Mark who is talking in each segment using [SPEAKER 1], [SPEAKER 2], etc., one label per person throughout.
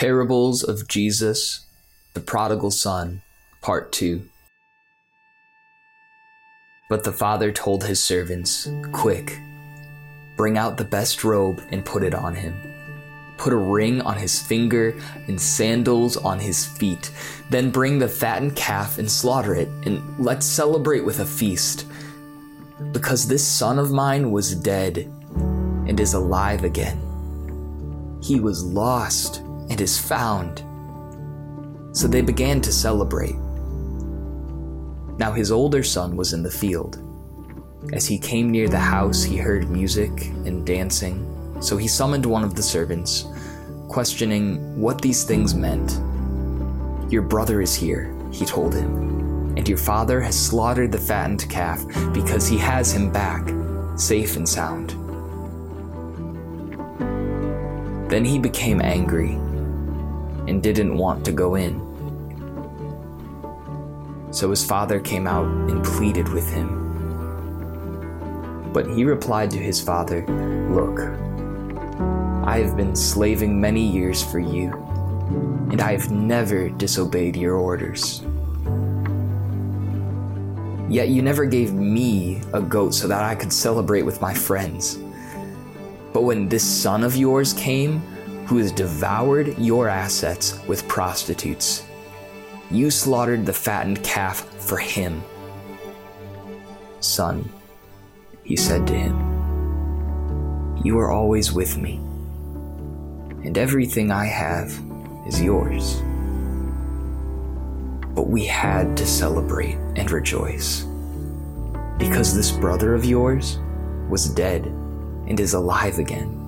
[SPEAKER 1] Parables of Jesus, the Prodigal Son, Part 2. But the father told his servants, Quick, bring out the best robe and put it on him. Put a ring on his finger and sandals on his feet. Then bring the fattened calf and slaughter it, and let's celebrate with a feast. Because this son of mine was dead and is alive again. He was lost and is found. So they began to celebrate. Now his older son was in the field. As he came near the house, he heard music and dancing, so he summoned one of the servants, questioning what these things meant. Your brother is here, he told him, and your father has slaughtered the fattened calf because he has him back, safe and sound. Then he became angry and didn't want to go in. So his father came out and pleaded with him. But he replied to his father, Look, I have been slaving many years for you, and I have never disobeyed your orders. Yet you never gave me a goat so that I could celebrate with my friends. But when this son of yours came, who has devoured your assets with prostitutes, you slaughtered the fattened calf for him. Son, he said to him, You are always with me, and everything I have is yours. But we had to celebrate and rejoice, because this brother of yours was dead and is alive again.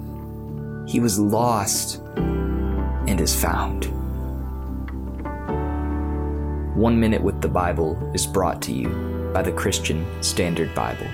[SPEAKER 1] He was lost and is found. One Minute with the Bible is brought to you by the Christian Standard Bible.